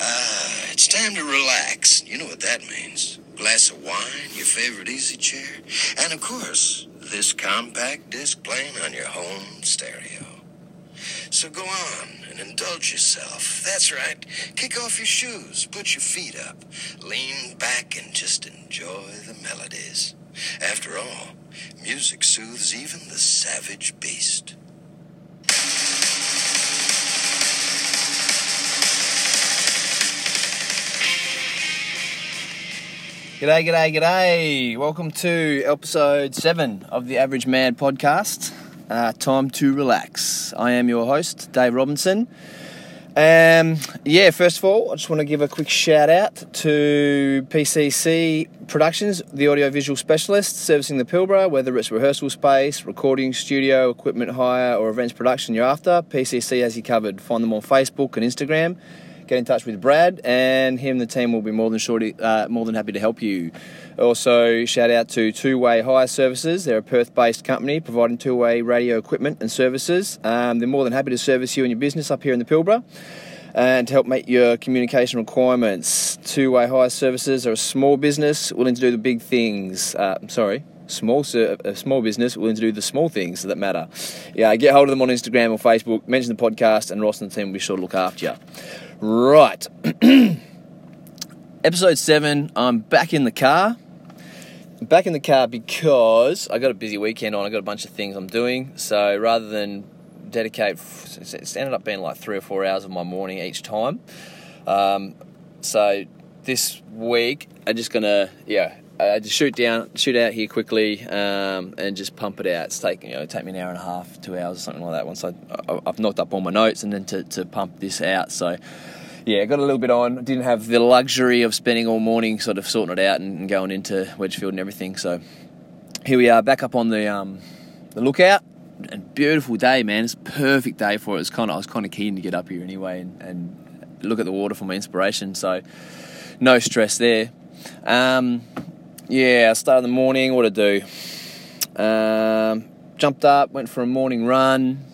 Ah, it's time to relax. You know what that means. Glass of wine, your favorite easy chair, and of course, this compact disc playing on your home stereo. So go on and indulge yourself. That's right. Kick off your shoes, put your feet up, lean back, and just enjoy the melodies. After all, music soothes even the savage beast. G'day, g'day, g'day. Welcome to episode 7 of the Average Man podcast. Uh, time to relax. I am your host, Dave Robinson. Um, yeah, first of all, I just want to give a quick shout out to PCC Productions, the audiovisual specialist servicing the Pilbara, whether it's rehearsal space, recording studio, equipment hire, or events production you're after. PCC has you covered. Find them on Facebook and Instagram get in touch with Brad, and him and the team will be more than shorty, uh, more than happy to help you. Also, shout out to Two Way Hire Services. They're a Perth-based company providing two-way radio equipment and services. Um, they're more than happy to service you and your business up here in the Pilbara. And to help meet your communication requirements, Two Way Hire Services are a small business willing to do the big things. Uh, sorry, small a small business willing to do the small things that matter. Yeah, get hold of them on Instagram or Facebook. Mention the podcast, and Ross and the team will be sure to look after you. Right. Episode 7, I'm back in the car. Back in the car because I got a busy weekend on. I got a bunch of things I'm doing. So rather than dedicate, it's ended up being like three or four hours of my morning each time. Um, so this week, I'm just gonna, yeah, I just shoot down, shoot out here quickly, um, and just pump it out. It's take you know take me an hour and a half, two hours, or something like that. Once I, I've knocked up all my notes, and then to, to pump this out. So yeah, got a little bit on. Didn't have the luxury of spending all morning sort of sorting it out and going into Wedgefield and everything. So here we are, back up on the um, the lookout. And beautiful day, man. It's a perfect day for it. It's kind of I was kind of keen to get up here anyway and, and look at the water for my inspiration. So no stress there. Um, yeah, start started the morning. What to do? Um, jumped up, went for a morning run.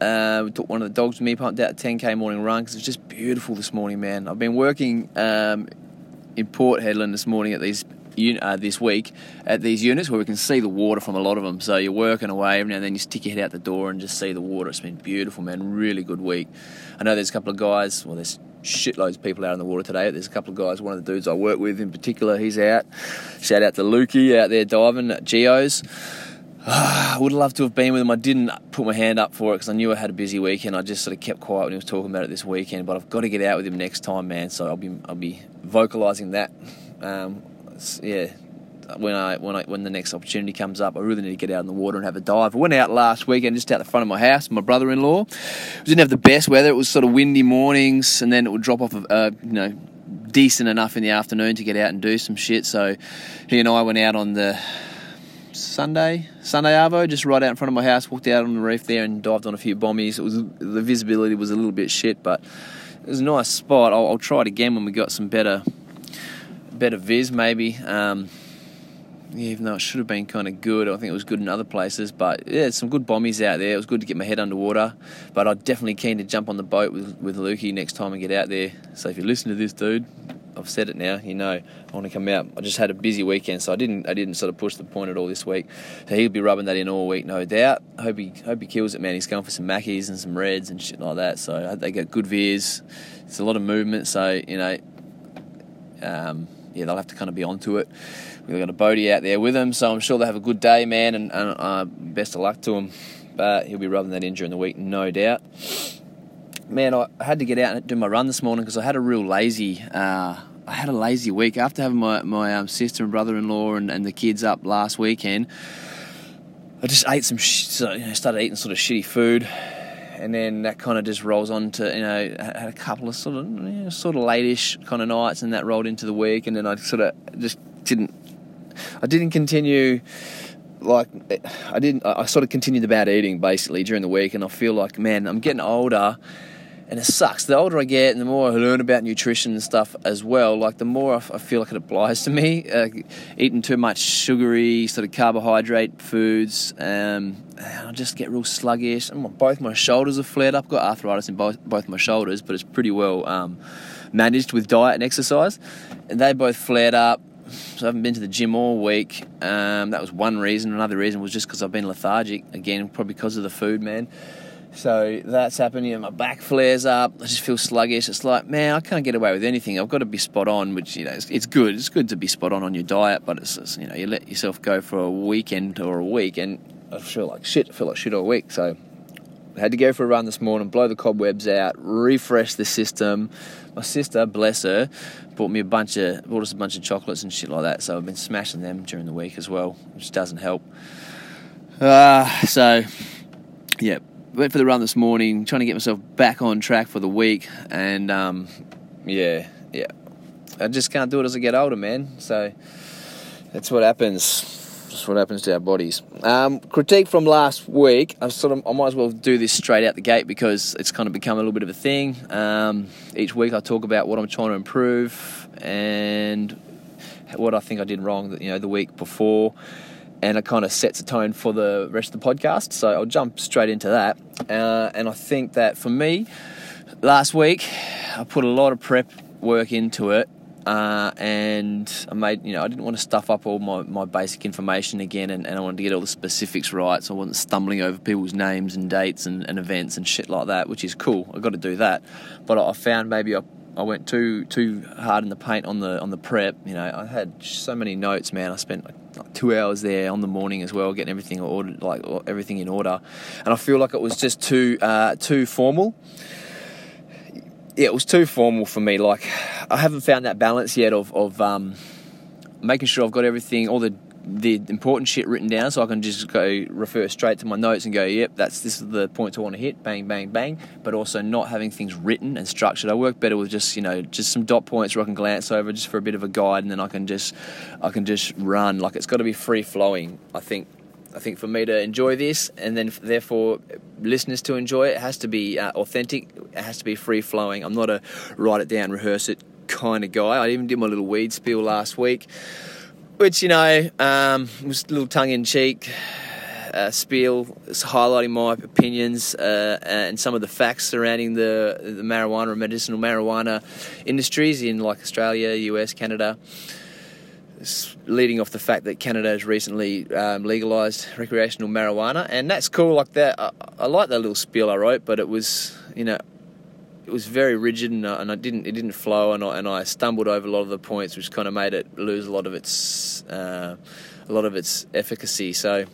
Uh, we took one of the dogs with me, pumped out a 10k morning run because it's just beautiful this morning, man. I've been working um, in Port Hedland this morning at these uh, this week at these units where we can see the water from a lot of them. So you're working away every now and then you stick your head out the door and just see the water. It's been beautiful, man. Really good week. I know there's a couple of guys. Well, there's shitloads of people out in the water today. There's a couple of guys. One of the dudes I work with in particular, he's out. Shout out to Lukey out there diving at Geos. I would have loved to have been with him. I didn't put my hand up for it because I knew I had a busy weekend. I just sort of kept quiet when he was talking about it this weekend. But I've got to get out with him next time, man. So I'll be I'll be vocalising that. Um, yeah, when I when I when the next opportunity comes up, I really need to get out in the water and have a dive. I went out last weekend just out the front of my house. My brother-in-law we didn't have the best weather. It was sort of windy mornings, and then it would drop off. Of, uh, you know, decent enough in the afternoon to get out and do some shit. So he and I went out on the Sunday Sunday Arvo, just right out in front of my house. Walked out on the reef there and dived on a few bombies. It was the visibility was a little bit shit, but it was a nice spot. I'll, I'll try it again when we got some better better vis maybe. Um, even though it should have been kind of good, I think it was good in other places. But yeah, some good bombies out there. It was good to get my head underwater. But I'm definitely keen to jump on the boat with with Lukey next time I get out there. So if you listen to this, dude, I've said it now. You know, I want to come out. I just had a busy weekend, so I didn't I didn't sort of push the point at all this week. So he'll be rubbing that in all week, no doubt. Hope he hope he kills it, man. He's going for some Mackies and some Reds and shit like that. So they get good veers. It's a lot of movement, so you know. Um, yeah, they'll have to kind of be onto it. We've got a boaty out there with him, so I'm sure they'll have a good day, man, and, and uh, best of luck to him. But he'll be rubbing that in during the week, no doubt. Man, I had to get out and do my run this morning because I had a real lazy. Uh, I had a lazy week after having my my um, sister and brother-in-law and, and the kids up last weekend. I just ate some, sh- you know, started eating sort of shitty food, and then that kind of just rolls on to you know had a couple of sort of you know, sort of late-ish kind of nights, and that rolled into the week, and then I sort of just didn't I didn't continue like I didn't I sort of continued the bad eating basically during the week and I feel like man I'm getting older and it sucks. The older I get, and the more I learn about nutrition and stuff as well, like the more I, feel like it applies to me. Uh, eating too much sugary, sort of carbohydrate foods, um, I just get real sluggish. And both my shoulders have flared up. I've got arthritis in both both my shoulders, but it's pretty well um, managed with diet and exercise. And they both flared up. So I haven't been to the gym all week. Um, that was one reason. Another reason was just because I've been lethargic. Again, probably because of the food, man. So that's happening, and my back flares up. I just feel sluggish. It's like, man, I can't get away with anything. I've got to be spot on, which you know, it's, it's good. It's good to be spot on on your diet, but it's just, you know, you let yourself go for a weekend or a week, and I feel like shit. I feel like shit all week. So I had to go for a run this morning, blow the cobwebs out, refresh the system. My sister, bless her, bought me a bunch of bought us a bunch of chocolates and shit like that. So I've been smashing them during the week as well, which doesn't help. Uh, so yeah, went for the run this morning, trying to get myself back on track for the week, and um, yeah, yeah, I just can't do it as I get older, man. So that's what happens. What happens to our bodies. Um, critique from last week. I sort of, I might as well do this straight out the gate because it's kind of become a little bit of a thing. Um, each week I talk about what I'm trying to improve and what I think I did wrong. You know, the week before and it kind of sets a tone for the rest of the podcast. So I'll jump straight into that. Uh, and I think that for me, last week, I put a lot of prep work into it. Uh, and I made, you know, I didn't want to stuff up all my, my basic information again, and, and I wanted to get all the specifics right, so I wasn't stumbling over people's names and dates and, and events and shit like that, which is cool. I've got to do that. But I found maybe I I went too too hard in the paint on the on the prep. You know, I had so many notes, man. I spent like two hours there on the morning as well, getting everything ordered, like everything in order, and I feel like it was just too uh, too formal. Yeah, it was too formal for me. Like, I haven't found that balance yet of of um, making sure I've got everything, all the the important shit written down so I can just go refer straight to my notes and go, yep, that's this is the points I want to hit, bang, bang, bang. But also not having things written and structured. I work better with just you know just some dot points where I can glance over just for a bit of a guide, and then I can just I can just run. Like it's got to be free flowing. I think I think for me to enjoy this, and then therefore listeners to enjoy it, has to be uh, authentic. It has to be free flowing. I'm not a write it down, rehearse it kind of guy. I even did my little weed spiel last week which you know um, was a little tongue in cheek uh, spiel, highlighting my opinions uh, and some of the facts surrounding the the marijuana and medicinal marijuana industries in like Australia, US, Canada. Leading off the fact that Canada has recently um, legalized recreational marijuana, and that's cool. Like that, I, I like that little spiel I wrote, but it was you know it was very rigid and, uh, and I didn't it didn't flow and I, and I stumbled over a lot of the points which kind of made it lose a lot of its uh, a lot of its efficacy so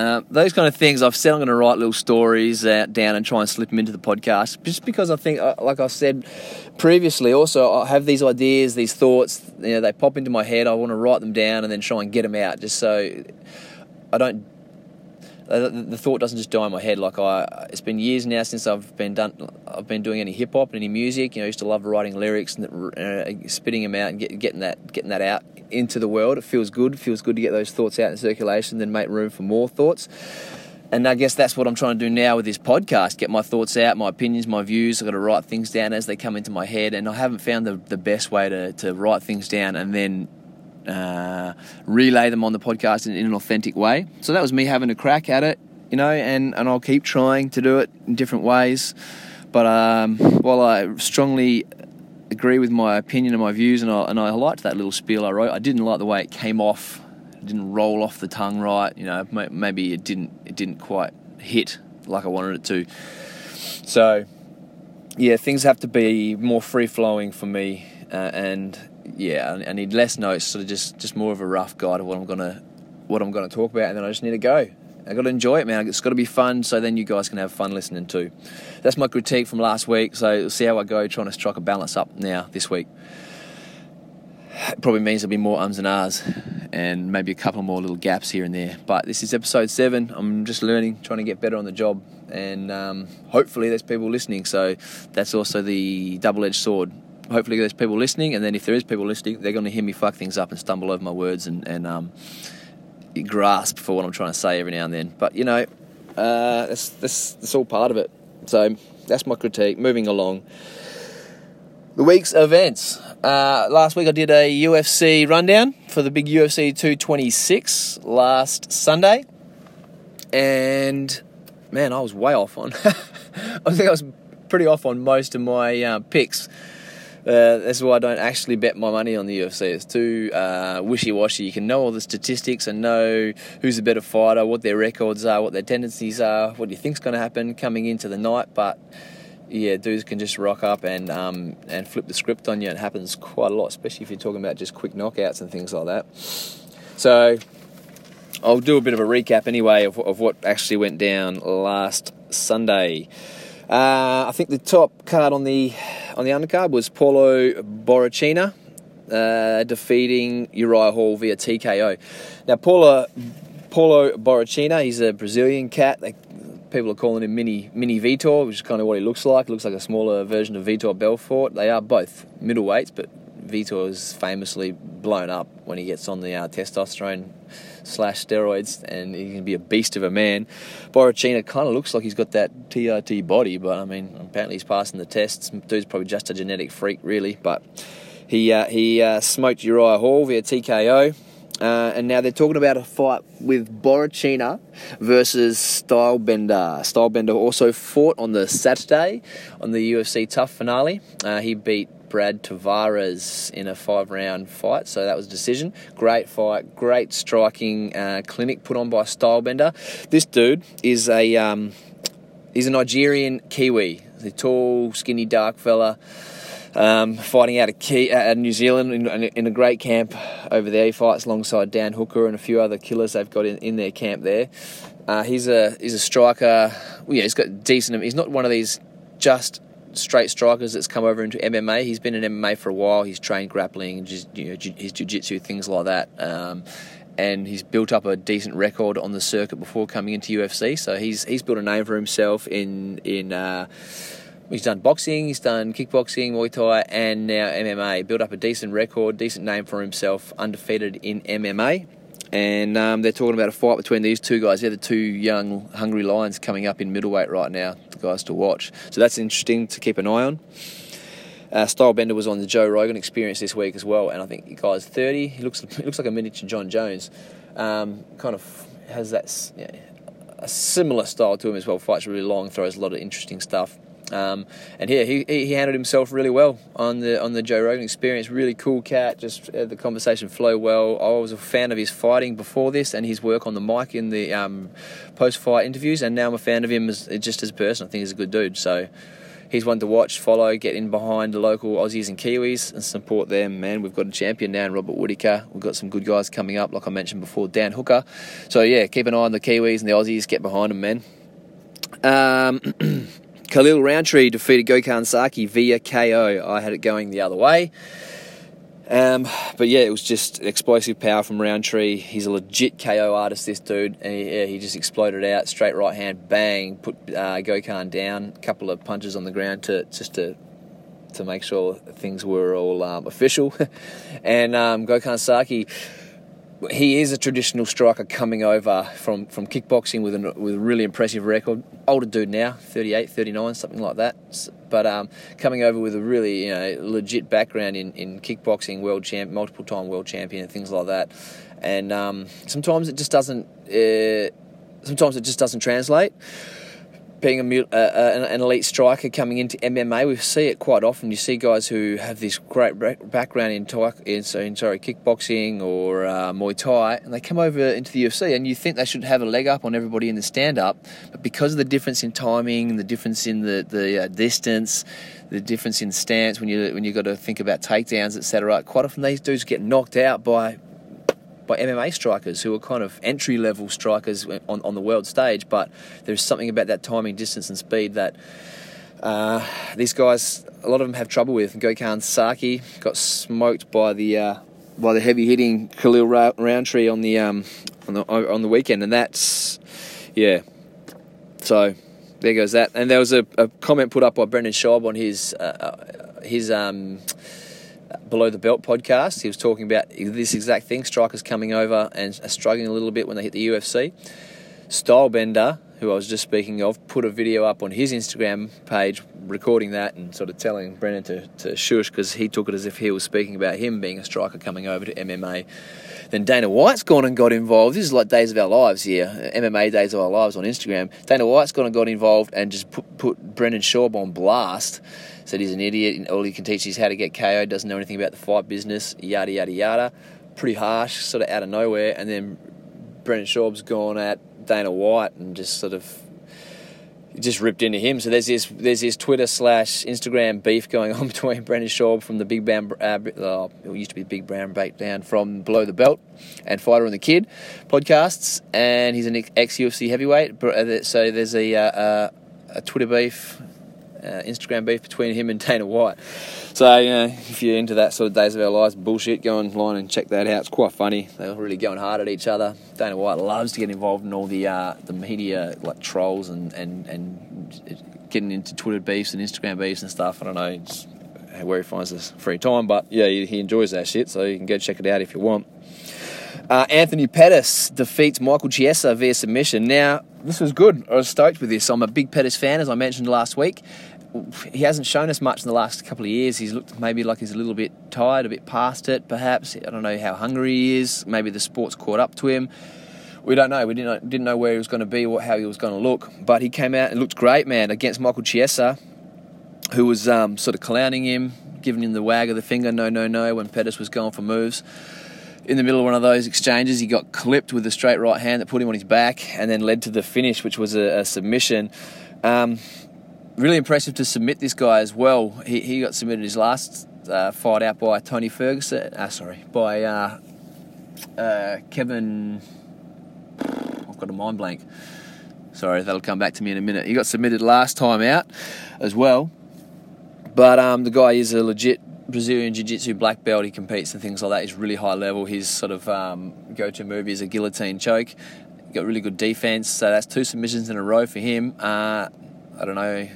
uh, those kind of things I've said I'm going to write little stories out, down and try and slip them into the podcast just because I think uh, like I said previously also I have these ideas these thoughts you know they pop into my head I want to write them down and then try and get them out just so I don't the thought doesn't just die in my head. Like I, it's been years now since I've been done. I've been doing any hip hop, and any music. You know, I used to love writing lyrics and uh, spitting them out and get, getting that getting that out into the world. It feels good. It feels good to get those thoughts out in circulation, then make room for more thoughts. And I guess that's what I'm trying to do now with this podcast get my thoughts out, my opinions, my views. I've got to write things down as they come into my head. And I haven't found the, the best way to, to write things down and then uh, relay them on the podcast in, in, an authentic way. So that was me having a crack at it, you know, and, and I'll keep trying to do it in different ways. But um, while I strongly agree with my opinion and my views, and I, and I liked that little spiel I wrote, I didn't like the way it came off. It didn't roll off the tongue right. You know, maybe it didn't it didn't quite hit like I wanted it to. So, yeah, things have to be more free flowing for me, uh, and yeah, I need less notes, sort of just just more of a rough guide of what I'm gonna what I'm gonna talk about, and then I just need to go. I got to enjoy it, man. It's got to be fun, so then you guys can have fun listening too. That's my critique from last week. So see how I go, trying to strike a balance up now this week. It probably means there'll be more ums and ahs, and maybe a couple more little gaps here and there. But this is episode seven. I'm just learning, trying to get better on the job, and um, hopefully there's people listening. So that's also the double-edged sword hopefully there's people listening, and then if there is people listening, they're going to hear me fuck things up and stumble over my words and, and um, grasp for what I'm trying to say every now and then. But you know, uh, all part of it. So that's my critique. Moving along. The week's events. Uh, last week I did a UFC rundown for the big UFC 226 last Sunday, and man, I was way off on. I think I was pretty off on most of my uh, picks. Uh, that's why I don't actually bet my money on the UFC. It's too uh, wishy-washy. You can know all the statistics and know who's a better fighter, what their records are, what their tendencies are, what you think's going to happen coming into the night. But yeah, dudes can just rock up and um, and flip the script on you. It happens quite a lot, especially if you're talking about just quick knockouts and things like that. So I'll do a bit of a recap anyway of, of what actually went down last Sunday. Uh, I think the top card on the on the undercard was Paulo Borrachinha uh, defeating Uriah Hall via TKO. Now, Paulo Paulo Borrachinha, he's a Brazilian cat. They, people are calling him Mini Mini Vitor, which is kind of what he looks like. Looks like a smaller version of Vitor Belfort. They are both middleweights, but Vitor is famously blown up when he gets on the uh, testosterone slash steroids, and he can be a beast of a man. Borrachinha kind of looks like he's got that TRT body, but I mean, apparently he's passing the tests. Dude's probably just a genetic freak, really. But he uh, he uh, smoked Uriah Hall via TKO. Uh, and now they're talking about a fight with Borrachinha versus Stylebender. Stylebender also fought on the Saturday on the UFC TUF finale. Uh, he beat Brad Tavares in a five round fight, so that was a decision. Great fight, great striking uh, clinic put on by Stylebender. This dude is a um, he's a Nigerian Kiwi, a tall, skinny, dark fella um, fighting out of, Key, of New Zealand in, in, a great camp over there. He fights alongside Dan Hooker and a few other killers they've got in, in their camp there. Uh, he's a he's a striker. Well, yeah, he's got decent. He's not one of these just straight strikers that's come over into MMA. He's been in MMA for a while. He's trained grappling, just you know, his jiu-jitsu, things like that. Um, and he's built up a decent record on the circuit before coming into UFC. So he's he's built a name for himself in in. Uh, He's done boxing, he's done kickboxing, Muay Thai, and now MMA. Built up a decent record, decent name for himself, undefeated in MMA. And um, they're talking about a fight between these two guys. They're the two young, hungry lions coming up in middleweight right now, the guys to watch. So that's interesting to keep an eye on. Uh, Stylebender was on the Joe Rogan Experience this week as well, and I think the guy's 30. He looks he looks like a miniature Jon Jones. Um, kind of has that a similar style to him as well. Fights really long, throws a lot of interesting stuff. Um, and yeah, he, he handled himself really well on the on the Joe Rogan Experience. Really cool cat. Just uh, the conversation flow well. I was a fan of his fighting before this and his work on the mic in the um, post fight interviews, and now I'm a fan of him as just as a person. I think he's a good dude. So he's one to watch, follow, get in behind the local Aussies and Kiwis and support them. Man, we've got a champion now in Robert Whitaker. We've got some good guys coming up, like I mentioned before, Dan Hooker. So yeah, keep an eye on the Kiwis and the Aussies. Get behind them, man. Um, Khalil Rountree defeated Gokhan Saki via KO. I had it going the other way. Um, but yeah, it was just explosive power from Rountree. He's a legit KO artist, this dude. And he, yeah, he just exploded out, straight right hand, bang, put uh, Gokhan down. A couple of punches on the ground to just to to make sure things were all um, official. and um, Gokhan Saki he is a traditional striker coming over from, from kickboxing with, an, with a really impressive record. Older dude now, 38, 39, something like that. But um, coming over with a really you know legit background in, in kickboxing, world champ, multiple time world champion, and things like that. And um, sometimes it just doesn't. Uh, sometimes it just doesn't translate being a, uh, uh an elite striker coming into MMA, we see it quite often. You see guys who have this great background in, in, sorry kickboxing or uh, Muay Thai, and they come over into the UFC, and you think they should have a leg up on everybody in the stand up, but because of the difference in timing, the difference in the the uh, distance, the difference in stance when you when you've got to think about takedowns, etc. Quite often these dudes get knocked out by by MMA strikers who are kind of entry level strikers on, on the world stage, but there's something about that timing, distance, and speed that uh, these guys, a lot of them have trouble with. Gokhan Saki got smoked by the uh, by the heavy hitting Khalil Rountree on the um, on the on the weekend, and that's yeah. So there goes that. And there was a, a comment put up by Brendan Schaub on his uh, uh his um, Below the Belt podcast. He was talking about this exact thing strikers coming over and struggling a little bit when they hit the UFC. Stylebender, who I was just speaking of, put a video up on his Instagram page recording that and sort of telling Brendan to, to shush because he took it as if he was speaking about him being a striker coming over to MMA. Then Dana White's gone and got involved. This is like Days of Our Lives here, MMA Days of Our Lives on Instagram. Dana White's gone and got involved and just put, put Brendan Schaub on blast. Said he's an idiot and all he can teach is how to get KO, doesn't know anything about the fight business, yada, yada, yada. Pretty harsh, sort of out of nowhere. And then Brendan Schaub's gone at Dana White and just sort of just ripped into him. So there's this there's this Twitter slash Instagram beef going on between Brendan Schaub from the Big Brown, uh, oh, it used to be Big Brown Breakdown from Below the Belt and Fighter and the Kid podcasts, and he's an ex UFC heavyweight. Uh, so there's a, uh, a Twitter beef uh, Instagram beef between him and Dana White. So, you know, if you're into that sort of Days of Our Lives bullshit, go online and check that out. It's quite funny. They're really going hard at each other. Dana White loves to get involved in all the uh, the media like trolls and, and, and getting into Twitter beefs and Instagram beefs and stuff. I don't know where he finds his free time, but yeah, he, he enjoys that shit. So you can go check it out if you want. Uh, Anthony Pettis defeats Michael Chiesa via submission. Now, this was good. I was stoked with this. I'm a big Pettis fan, as I mentioned last week he hasn't shown us much in the last couple of years. He's looked maybe like he's a little bit tired, a bit past it, perhaps. I don't know how hungry he is. Maybe the sport's caught up to him. We don't know. We didn't know, didn't know where he was going to be or how he was going to look. But he came out and looked great, man, against Michael Chiesa, who was um, sort of clowning him, giving him the wag of the finger, no, no, no, when Pettis was going for moves. In the middle of one of those exchanges, he got clipped with a straight right hand that put him on his back and then led to the finish, which was a, a submission. Um, really impressive to submit this guy as well. He, he got submitted his last uh, fight out by Tony Ferguson. Uh, sorry, by uh, uh, Kevin. I've got a mind blank. Sorry, that'll come back to me in a minute. He got submitted last time out as well. But um, the guy is a legit Brazilian Jiu Jitsu black belt. He competes and things like that. He's really high level. His sort of um, go to move is a guillotine choke. Got really good defense. So that's two submissions in a row for him. Uh, I don't know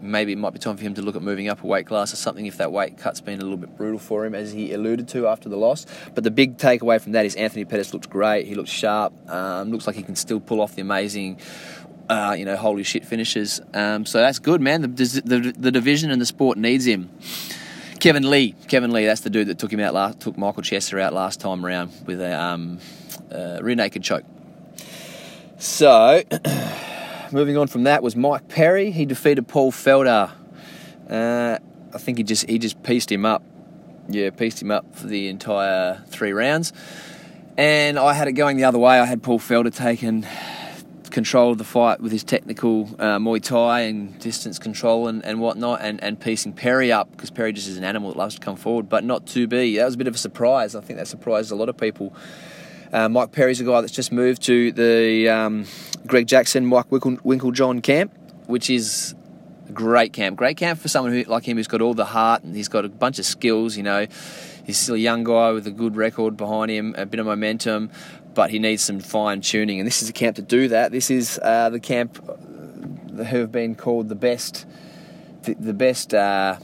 maybe it might be time for him to look at moving up a weight class or something if that weight cut's been a little bit brutal for him, as he alluded to after the loss. But the big takeaway from that is Anthony Pettis looks great. He looks sharp. Um, looks like he can still pull off the amazing. Uh, you know, holy shit finishes. Um, so that's good, man. The, the, the division and the sport needs him. Kevin Lee, Kevin Lee, that's the dude that took him out last, took Michael Chiesa out last time around with a um, rear naked choke. So moving on from that was Mike Perry. He defeated Paul Felder. Uh, I think he just he just pieced him up. Yeah, pieced him up for the entire three rounds. And I had it going the other way. I had Paul Felder taking control of the fight with his technical uh, Muay Thai and distance control and, and whatnot, and, and piecing Perry up because Perry just is an animal that loves to come forward, but not to be. That was a bit of a surprise. I think that surprised a lot of people. Uh, Mike Perry's a guy that's just moved to the um, Greg Jackson, Mike Winkle, Winkeljohn camp, which is a great camp. Great camp for someone who like him who's got all the heart and he's got a bunch of skills. You know, he's still a young guy with a good record behind him, a bit of momentum, but he needs some fine tuning. And this is a camp to do that. This is uh, the camp who have been called the best, the, the best uh,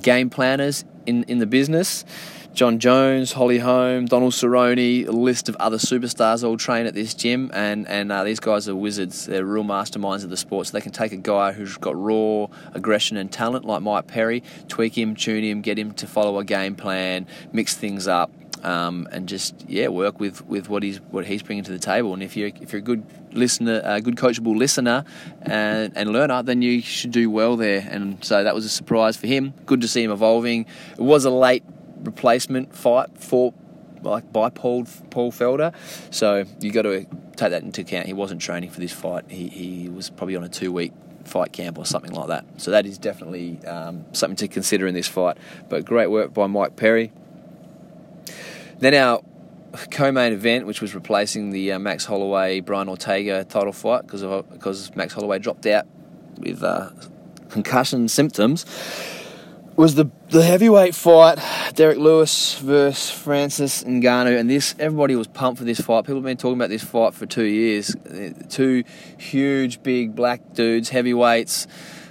game planners in in the business. Jon Jones, Holly Holm, Donald Cerrone, a list of other superstars all train at this gym, and and uh, these guys are wizards. They're real masterminds of the sport. So they can take a guy who's got raw aggression and talent like Mike Perry, tweak him, tune him, get him to follow a game plan, mix things up. Um, and just yeah, work with, with what he's what he's bringing to the table. And if you're if you're a good listener, a good coachable listener and, and learner, then you should do well there. And so that was a surprise for him. Good to see him evolving. It was a late replacement fight for like by Paul Paul Felder. So you got to take that into account. He wasn't training for this fight. He he was probably on a two week fight camp or something like that. So that is definitely um, something to consider in this fight. But great work by Mike Perry. Then our co-main event, which was replacing the uh, Max Holloway Brian Ortega title fight because because Max Holloway dropped out with uh, concussion symptoms was the the heavyweight fight, Derrick Lewis versus Francis Ngannou, and this everybody was pumped for this fight. People have been talking about this fight for two years. Two huge, big black dudes, heavyweights,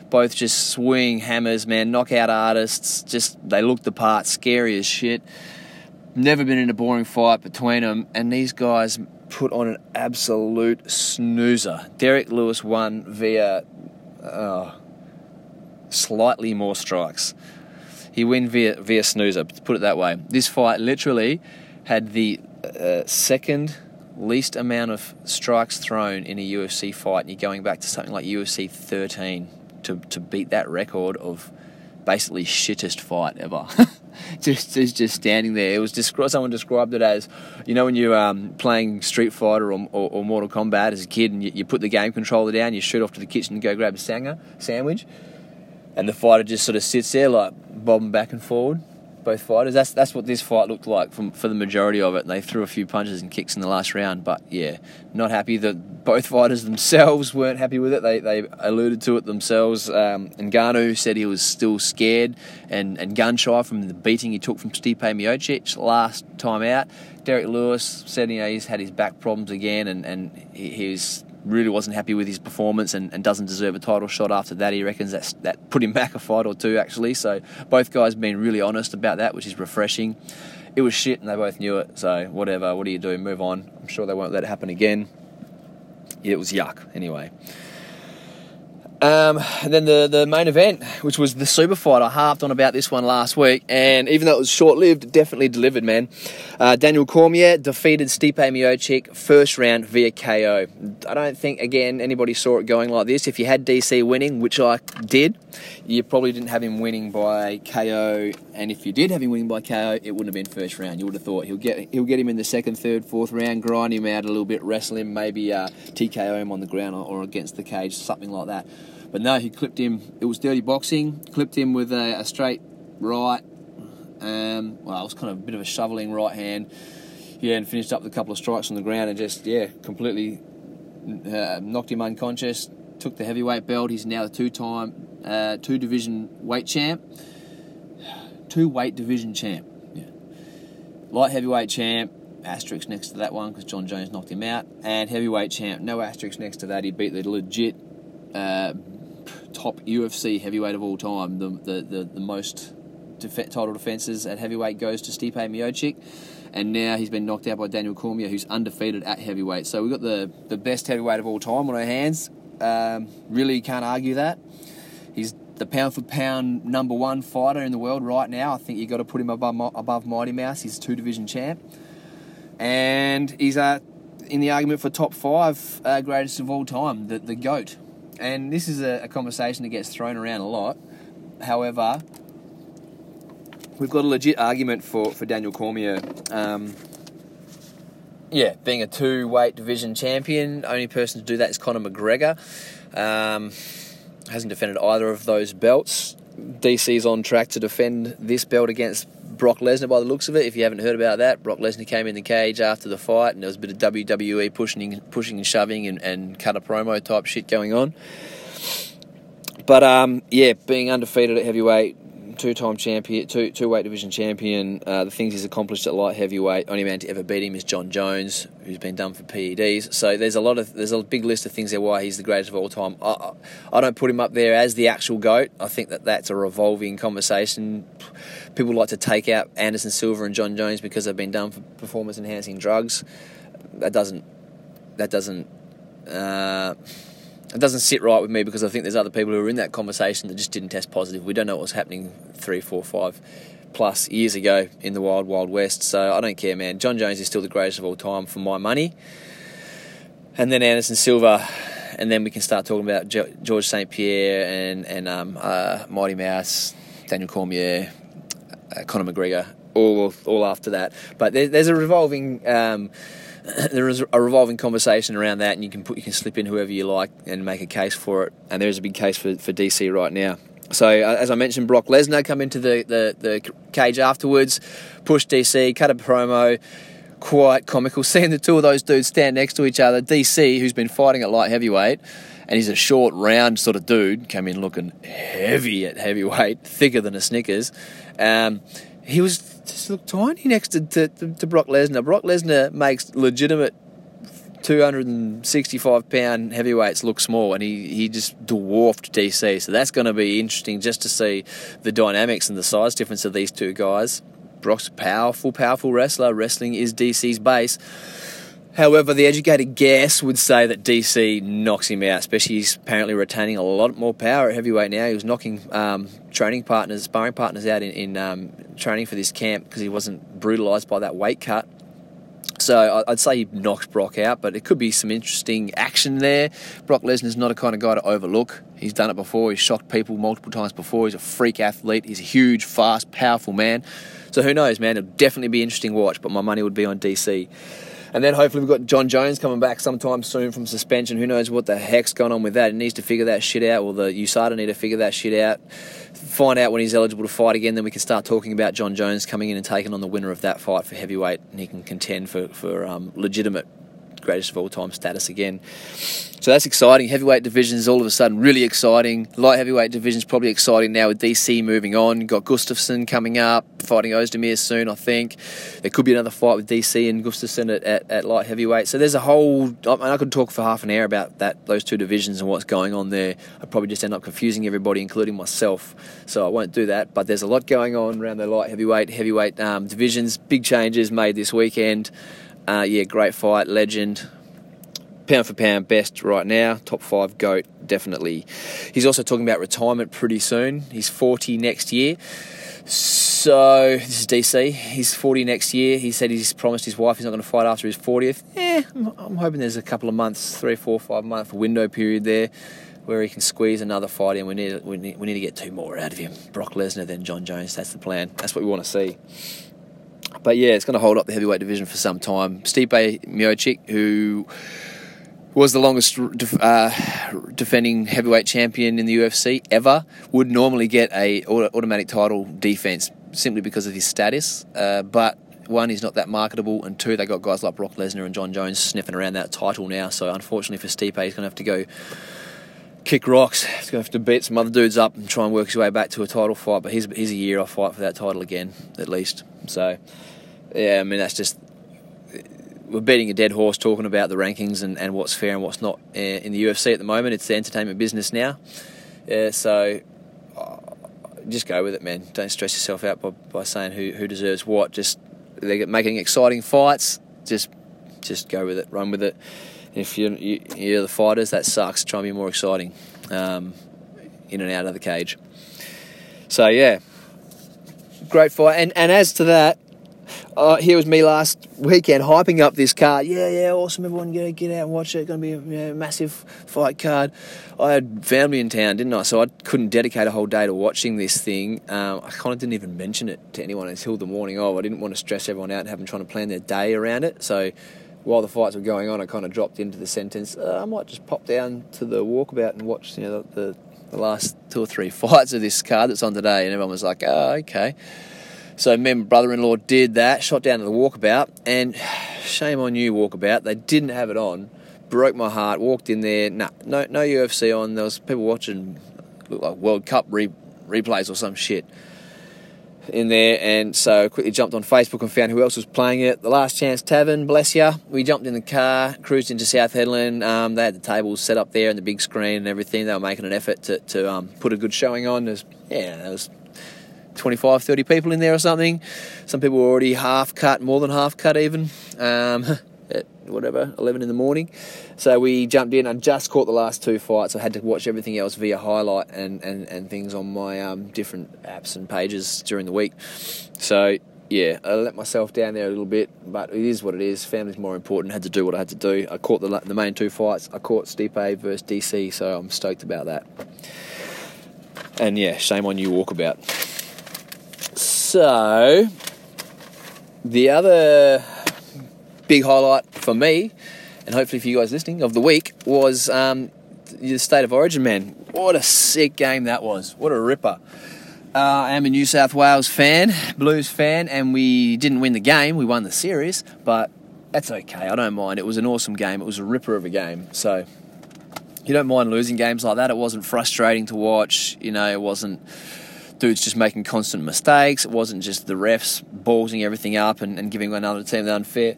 both just swing hammers, man, knockout artists. Just they looked the part, scary as shit. Never been in a boring fight between them, and these guys put on an absolute snoozer. Derrick Lewis won via uh, slightly more strikes. He win via via snoozer. Put it that way. This fight literally had the uh, second least amount of strikes thrown in a UFC fight, and you're going back to something like UFC 13 to to beat that record of basically shittest fight ever. just, just just standing there. It was. Someone described it as, you know, when you're um, playing Street Fighter or, or, or, Mortal Kombat as a kid, and you, you, put the game controller down, you shoot off to the kitchen and go grab a sanger, sandwich, and the fighter just sort of sits there like bobbing back and forward both fighters. That's that's what this fight looked like from, for the majority of it. They threw a few punches and kicks in the last round, but yeah, not happy that both fighters themselves weren't happy with it. They, they alluded to it themselves. Um, Ngannou said he was still scared and, and gun shy from the beating he took from Stipe Miocic last time out. Derrick Lewis said you know he's had his back problems again and, and he, he's really wasn't happy with his performance and, and, doesn't deserve a title shot after that. He reckons that's, that put him back a fight or two, actually. So both guys been really honest about that, which is refreshing. It was shit and they both knew it. So whatever, what do you do? Move on. I'm sure they won't let it happen again. It was yuck, anyway. Um, and then the, the main event, which was the super fight. I harped on about this one last week, and even though it was short lived, definitely delivered, man. Uh, Daniel Cormier defeated Stipe Miocic first round via KO. I don't think, again, anybody saw it going like this. If you had DC winning, which I did, you probably didn't have him winning by KO, and if you did have him winning by KO, it wouldn't have been first round. You would have thought he'll get he'll get him in the second, third, fourth round, grind him out a little bit, wrestle him, maybe uh, TKO him on the ground or, or against the cage, something like that. But no, he clipped him. It was dirty boxing. Clipped him with a, a straight right. Um, well, it was kind of a bit of a shoveling right hand. Yeah, and finished up with a couple of strikes on the ground and just yeah, completely uh, knocked him unconscious. Took the heavyweight belt. He's now the two-time, uh, two division weight champ, two weight division champ. Yeah. Light heavyweight champ, asterisk next to that one because Jon Jones knocked him out, and heavyweight champ, no asterisk next to that. He beat the legit uh, top UFC heavyweight of all time. The the the, the most def- title defenses at heavyweight goes to Stipe Miocic, and now he's been knocked out by Daniel Cormier, who's undefeated at heavyweight. So we've got the the best heavyweight of all time on our hands. Um, really can't argue that. He's the pound for pound number one fighter in the world right now. I think you've got to put him above above Mighty Mouse. He's two division champ, and he's uh, in the argument for top five uh, greatest of all time, the the goat and this is a, a conversation that gets thrown around a lot. However, we've got a legit argument for, for Daniel Cormier. Um, yeah, being a two weight division champion, only person to do that is Conor McGregor. Um, hasn't defended either of those belts. DC's on track to defend this belt against Brock Lesnar by the looks of it. If you haven't heard about that, Brock Lesnar came in the cage after the fight, and there was a bit of WWE pushing, pushing and shoving, and, and cut a promo type shit going on. But um, yeah, being undefeated at heavyweight, two-time champion, two two weight division champion. Uh, the things he's accomplished at light heavyweight, only man to ever beat him is Jon Jones, who's been done for PEDs. So there's a lot of there's a big list of things there why he's the greatest of all time. I, I don't put him up there as the actual goat. I think that that's a revolving conversation. People like to take out Anderson Silva and Jon Jones because they've been done for performance enhancing drugs. That doesn't that doesn't. Uh, it doesn't sit right with me because I think there's other people who were in that conversation that just didn't test positive. We don't know what was happening three, four, five plus years ago in the wild, wild west. So I don't care, man. Jon Jones is still the greatest of all time for my money. And then Anderson Silva, and then we can start talking about George St. Pierre and, and um, uh, Mighty Mouse, Daniel Cormier, uh, Conor McGregor, all, all after that. But there, there's a revolving. Um, there is a revolving conversation around that, and you can put you can slip in whoever you like and make a case for it. And there is a big case for, for DC right now. So uh, as I mentioned, Brock Lesnar come into the, the, the cage afterwards, push DC, cut a promo. Quite comical seeing the two of those dudes stand next to each other. DC, who's been fighting at light heavyweight, and he's a short, round sort of dude, came in looking heavy at heavyweight, thicker than a Snickers. Um, he was just looked tiny next to, to, to Brock Lesnar. Brock Lesnar makes legitimate 265 pound heavyweights look small, and he, he just dwarfed DC. So that's going to be interesting just to see the dynamics and the size difference of these two guys. Brock's a powerful, powerful wrestler. Wrestling is DC's base. However, the educated guess would say that DC knocks him out, especially he's apparently retaining a lot more power at heavyweight now. He was knocking um, training partners, sparring partners out in, in um, training for this camp because he wasn't brutalised by that weight cut. So I'd say he knocks Brock out, but it could be some interesting action there. Brock Lesnar's not a kind of guy to overlook. He's done it before. He's shocked people multiple times before. He's a freak athlete. He's a huge, fast, powerful man. So who knows, man? It'll definitely be interesting watch. But my money would be on DC. And then hopefully we've got Jon Jones coming back sometime soon from suspension. Who knows what the heck's going on with that? He needs to figure that shit out. Well, the USADA need to figure that shit out. Find out when he's eligible to fight again. Then we can start talking about Jon Jones coming in and taking on the winner of that fight for heavyweight, and he can contend for for um, legitimate greatest of all time status again. So that's exciting. Heavyweight division is all of a sudden really exciting. Light heavyweight division is probably exciting now with DC moving on. Got Gustafsson coming up, fighting Ozdemir soon, I think. There could be another fight with DC and Gustafsson at, at, at light heavyweight. So there's a whole. I, mean, I could talk for half an hour about that, those two divisions and what's going on there. I'd probably just end up confusing everybody, including myself. So I won't do that. But there's a lot going on around the light heavyweight, heavyweight um, divisions. Big changes made this weekend. Uh, yeah, great fight, legend. Pound for pound, best right now. Top five goat, definitely. He's also talking about retirement pretty soon. He's 40 next year. So, this is DC. He's 40 next year. He said he's promised his wife he's not going to fight after his 40th. Yeah, I'm hoping there's a couple of months, three, four, five month window period there where he can squeeze another fight in. We need, we need, we need to get two more out of him. Brock Lesnar, then Jon Jones. That's the plan. That's what we want to see. But yeah, it's going to hold up the heavyweight division for some time. Stipe Miocic, who was the longest uh, defending heavyweight champion in the UFC ever, would normally get a automatic title defense simply because of his status. Uh, but one, he's not that marketable, and two, they got guys like Brock Lesnar and Jon Jones sniffing around that title now. So unfortunately for Stipe, he's going to have to go kick rocks. He's going to have to beat some other dudes up and try and work his way back to a title fight. But he's, he's a year off fight for that title again, at least. So yeah, I mean that's just we're beating a dead horse talking about the rankings and, and what's fair and what's not uh, in the UFC at the moment. It's the entertainment business now. Uh, so uh, just go with it, man. Don't stress yourself out by, by saying who, who deserves what. Just they're making exciting fights. Just just go with it, run with it. If you're, you, are the fighters, that sucks. Try and be more exciting um, in and out of the cage. So yeah, great fight. And and as to that, uh, here was me last weekend hyping up this card. Yeah, yeah, awesome. Everyone get get out and watch it. It's going to be a you know, massive fight card. I had family in town, didn't I? So I couldn't dedicate a whole day to watching this thing. Um, I kind of didn't even mention it to anyone until the morning of. I didn't want to stress everyone out and have them trying to plan their day around it. So while the fights were going on, I kind of dropped into the sentence. Uh, I might just pop down to the walkabout and watch you know the, the, the last two or three fights of this card that's on today. And everyone was like, "Oh, okay." So me and brother-in-law did that, shot down to the walkabout, and shame on you, walkabout. They didn't have it on. Broke my heart. Walked in there. Nah, no, no UFC on. There was people watching, looked like World Cup re- replays or some shit in there. And so quickly jumped on Facebook and found who else was playing it. The Last Chance Tavern, bless ya. We jumped in the car, cruised into South Hedland. Um, they had the tables set up there and the big screen and everything. They were making an effort to, to um, put a good showing on. There's, yeah, there was 25, 30 people in there or something. Some people were already half cut, more than half cut even, um, at whatever, 11 in the morning. So we jumped in. I just caught the last two fights. I had to watch everything else via highlight and, and, and things on my um, different apps and pages during the week. So yeah, I let myself down there a little bit, but it is what it is. Family's more important. had to do what I had to do. I caught the, the main two fights. I caught Stipe versus DC, so I'm stoked about that. And yeah, shame on you, Walkabout. So, the other big highlight for me, and hopefully for you guys listening, of the week was um, the State of Origin, man. What a sick game that was. What a ripper. Uh, I am a New South Wales fan, Blues fan, and we didn't win the game. We won the series, but that's okay. I don't mind. It was an awesome game. It was a ripper of a game. So you don't mind losing games like that. It wasn't frustrating to watch. You know, it wasn't dudes just making constant mistakes. It wasn't just the refs ballsing everything up and, and giving another team the unfair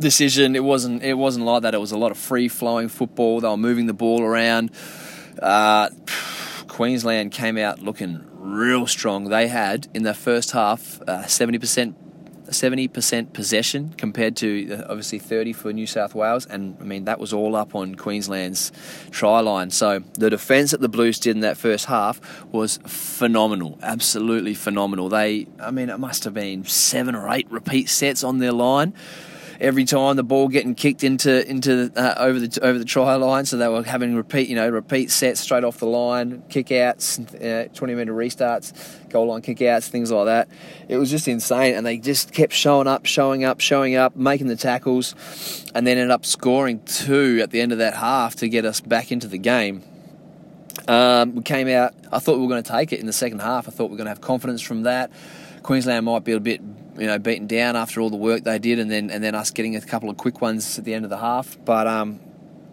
decision. It wasn't. It wasn't like that. It was a lot of free flowing football. They were moving the ball around. Uh, Queensland came out looking real strong. They had in the first half uh, seventy percent 70% possession compared to uh, obviously 30 for New South Wales. And I mean, that was all up on Queensland's try line. So the defence that the Blues did in that first half was phenomenal, absolutely phenomenal. They, I mean, it must have been seven or eight repeat sets on their line every time the ball getting kicked into into uh, over the over the try line. So they were having repeat, you know, repeat sets straight off the line, kick outs, uh, 20 metre restarts, goal line kick outs, things like that. It was just insane, and they just kept showing up, showing up, showing up, making the tackles, and then ended up scoring two at the end of that half to get us back into the game. Um, we came out. I thought we were going to take it in the second half. I thought we were going to have confidence from that. Queensland might be a bit you know beaten down after all the work they did, and then and then us getting a couple of quick ones at the end of the half. But um,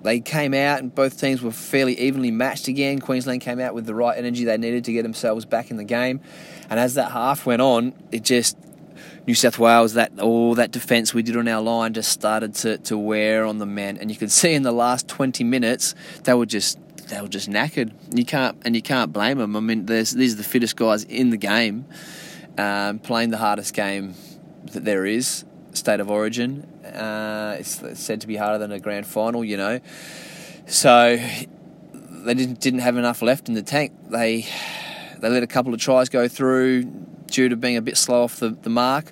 they came out, and both teams were fairly evenly matched again. Queensland came out with the right energy they needed to get themselves back in the game, and as that half went on, it just New South Wales that all that defence we did on our line just started to, to wear on the men, and you could see in the last twenty minutes they were just they were just knackered. You can't and you can't blame them. I mean, these are the fittest guys in the game um, playing the hardest game that there is, State of Origin. Uh, it's, said to be harder than a grand final, you know. So they didn't didn't have enough left in the tank. They they let a couple of tries go through due to being a bit slow off the, the mark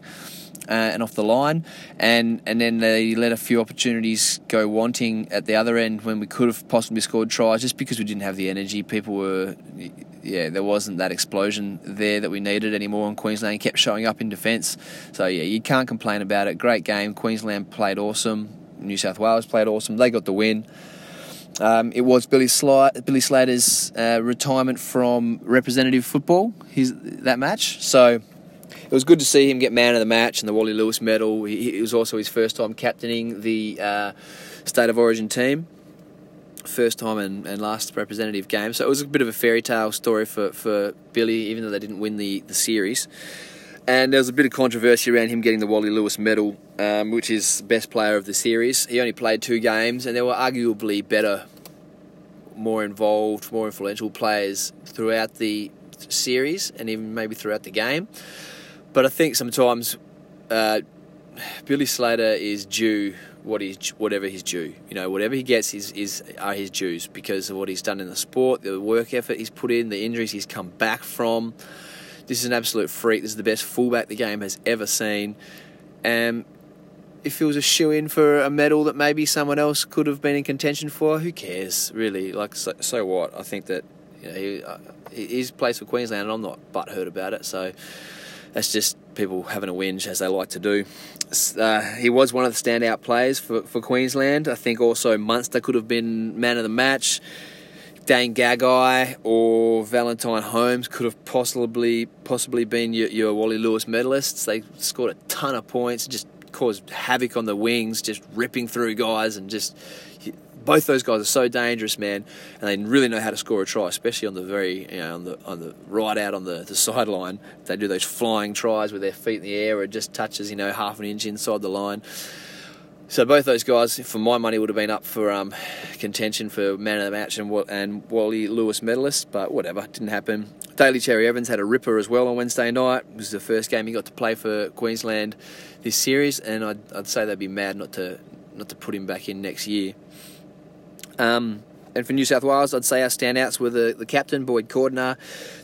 uh, and off the line, and and then they let a few opportunities go wanting at the other end when we could have possibly scored tries just because we didn't have the energy. People were, yeah, there wasn't that explosion there that we needed anymore, and Queensland kept showing up in defence. So yeah, you can't complain about it. Great game. Queensland played awesome. New South Wales played awesome. They got the win. Um, it was Billy, Sli- Billy Slater's uh, retirement from representative football. His that match. So it was good to see him get man of the match and the Wally Lewis medal. He, it was also his first time captaining the uh, State of Origin team. First time and, and last representative game. So it was a bit of a fairy tale story for, for Billy, even though they didn't win the, the series. And there was a bit of controversy around him getting the Wally Lewis medal, um, which is best player of the series. He only played two games, and there were arguably better, more involved, more influential players throughout the series and even maybe throughout the game. But I think sometimes uh, Billy Slater is due what he's whatever he's due. You know, whatever he gets is, is are his dues because of what he's done in the sport, the work effort he's put in, the injuries he's come back from. This is an absolute freak. This is the best fullback the game has ever seen. And if he was a shoe in for a medal that maybe someone else could have been in contention for, who cares, really? Like, so, so what? I think that you know, he, uh, he's plays for Queensland, and I'm not butthurt about it. So that's just people having a whinge as they like to do. Uh, he was one of the standout players for, for Queensland. I think also Munster could have been man of the match. Dane Gagai or Valentine Holmes could have possibly possibly been your, your Wally Lewis medalists. They scored a ton of points, just caused havoc on the wings, just ripping through guys and just both those guys are so dangerous, man, and they really know how to score a try, especially on the very, you know, on the on the right out on the, the sideline. They do those flying tries with their feet in the air, or it just touches, you know, half an inch inside the line. So both those guys, for my money, would have been up for um, contention for man of the match and and Wally Lewis medalist, but whatever, didn't happen. Daly Cherry Evans had a ripper as well on Wednesday night. It was the first game he got to play for Queensland this series, and I'd, I'd say they'd be mad not to not to put him back in next year. Um, and for New South Wales, I'd say our standouts were the, the captain, Boyd Cordner,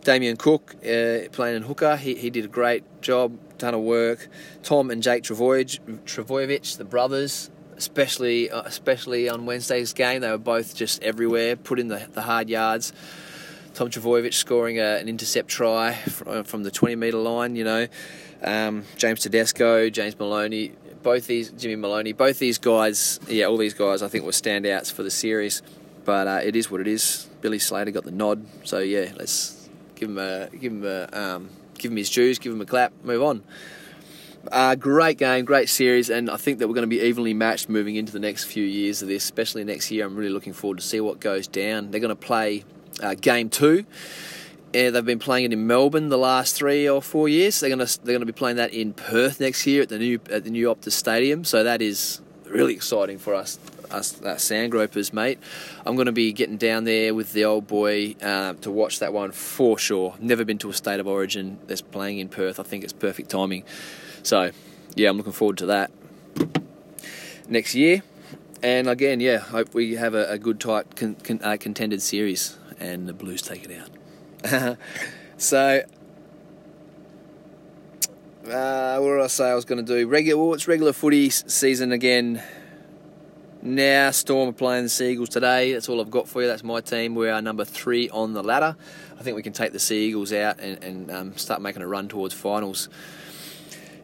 Damien Cook, uh, playing in hooker. He, he did a great job, ton of work. Tom and Jake Trbojevic, the brothers, especially uh, especially on Wednesday's game, they were both just everywhere, put in the, the hard yards. Tom Trbojevic scoring a, an intercept try from, from the 20 metre line, you know. Um, James Tedesco, James Maloney, both these Jimmy Maloney, both these guys, yeah, all these guys, I think were standouts for the series. But uh, it is what it is. Billy Slater got the nod, so yeah, let's give him a give him a um, give him his dues, give him a clap, move on. Uh, great game, great series, and I think that we're going to be evenly matched moving into the next few years of this, especially next year. I'm really looking forward to see what goes down. They're going to play uh, game two they've been playing it in Melbourne the last three or four years. They're going to they're to be playing that in Perth next year at the new at the new Optus Stadium. So that is really exciting for us us uh, Sandgropers, mate. I'm going to be getting down there with the old boy uh, to watch that one for sure. Never been to a state of origin that's playing in Perth. I think it's perfect timing. So yeah, I'm looking forward to that next year. And again, yeah, hope we have a, a good, tight, con, con, uh, contended series, and the Blues take it out. so, uh, what did I say I was going to do? Regular, well, it's regular footy season again. Now, Storm are playing the Seagulls today. That's all I've got for you. That's my team. We are number three on the ladder. I think we can take the Seagulls out and, and um, start making a run towards finals.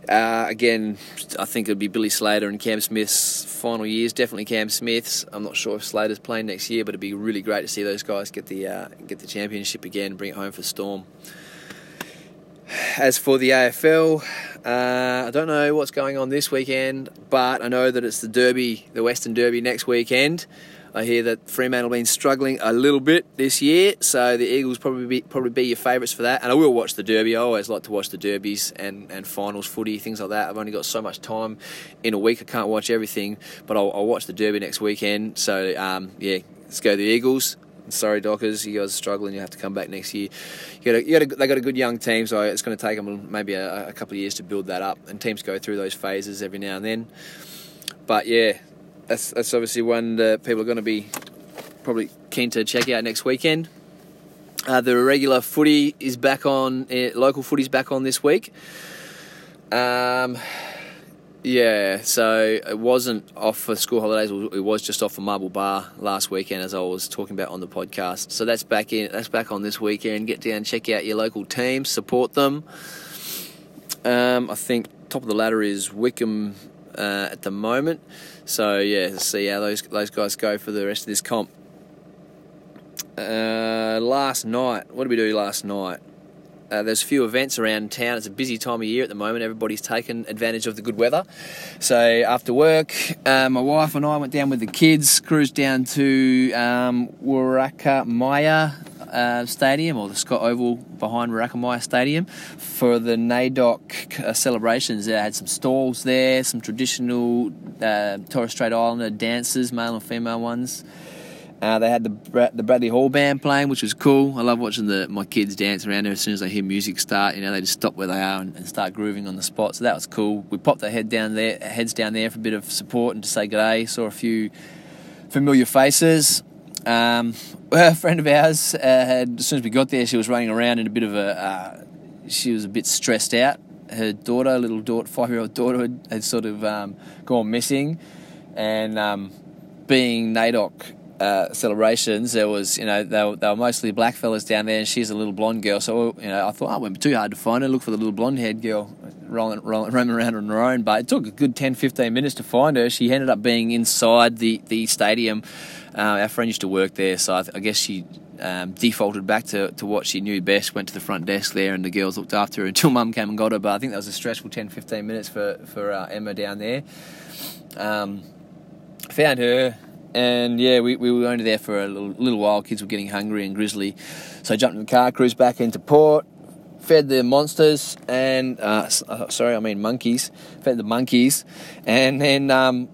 Uh, again, I think it'd be Billy Slater and Cam Smith's final years. Definitely Cam Smith's. I'm not sure if Slater's playing next year, but it'd be really great to see those guys get the uh, get the championship again bring it home for Storm. As for the AFL, uh, I don't know what's going on this weekend, but I know that it's the Derby, the Western Derby next weekend. I hear that Fremantle have been struggling a little bit this year, so the Eagles probably be, probably be your favourites for that. And I will watch the Derby. I always like to watch the Derbies and, and finals footy, things like that. I've only got so much time in a week, I can't watch everything, but I'll, I'll watch the Derby next weekend. So, um, yeah, let's go the Eagles. Sorry, Dockers, you guys are struggling. You have to come back next year. You got a, you got a, they got a good young team, so it's going to take them maybe a, a couple of years to build that up. And teams go through those phases every now and then. But yeah, that's that's obviously one that people are going to be probably keen to check out next weekend. Uh, the regular footy is back on. Uh, local footy's back on this week. Um, yeah, so it wasn't off for school holidays. It was just off for Marble Bar last weekend, as I was talking about on the podcast. So that's back in. That's back on this weekend. Get down, check out your local teams, support them. Um, I think top of the ladder is Wickham uh, at the moment. So yeah, see how those those guys go for the rest of this comp. Uh, last night, what did we do last night? Uh, there's a few events around town. It's a busy time of year at the moment. Everybody's taken advantage of the good weather. So after work, uh, my wife and I went down with the kids, cruised down to um, Maya uh, Stadium or the Scott Oval behind Maya Stadium for the NAIDOC uh, celebrations. They had some stalls there, some traditional uh, Torres Strait Islander dances, male and female ones. Uh, they had the the Bradley Hall band playing, which was cool. I love watching the my kids dance around there. As soon as they hear music start, you know, they just stop where they are and, and start grooving on the spot. So that was cool. We popped our head down there, heads down there for a bit of support and to say good day. Saw a few familiar faces. Um, a friend of ours uh, had, as soon as we got there, she was running around in a bit of a. Uh, she was a bit stressed out. Her daughter, little daughter, five-year-old daughter, had, had sort of um, gone missing, and um, being NAIDOC uh, celebrations, there was, you know, they were, they were mostly black fellas down there, and she's a little blonde girl. So, you know, I thought, oh, wouldn't be too hard to find her. Look for the little blonde haired girl rolling, rolling, roaming around on her own. But it took a good 10, 15 minutes to find her. She ended up being inside the, the stadium. Uh, our friend used to work there, so I, I guess she um, defaulted back to, to what she knew best, went to the front desk there, and the girls looked after her until mum came and got her. But I think that was a stressful 10, 15 minutes for, for uh, Emma down there. Um, found her, and yeah, we, we were only there for a little, little while. Kids were getting hungry and grizzly, so I jumped in the car, cruised back into port, fed the monsters and uh, uh, sorry, I mean monkeys. Fed the monkeys, and then um,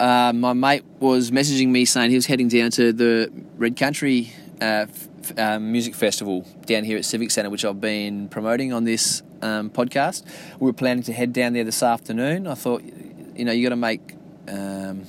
uh, my mate was messaging me saying he was heading down to the Red Country uh, um, Music Festival down here at Civic Centre, which I've been promoting on this um, podcast. We were planning to head down there this afternoon. I thought, you know, you got to make um,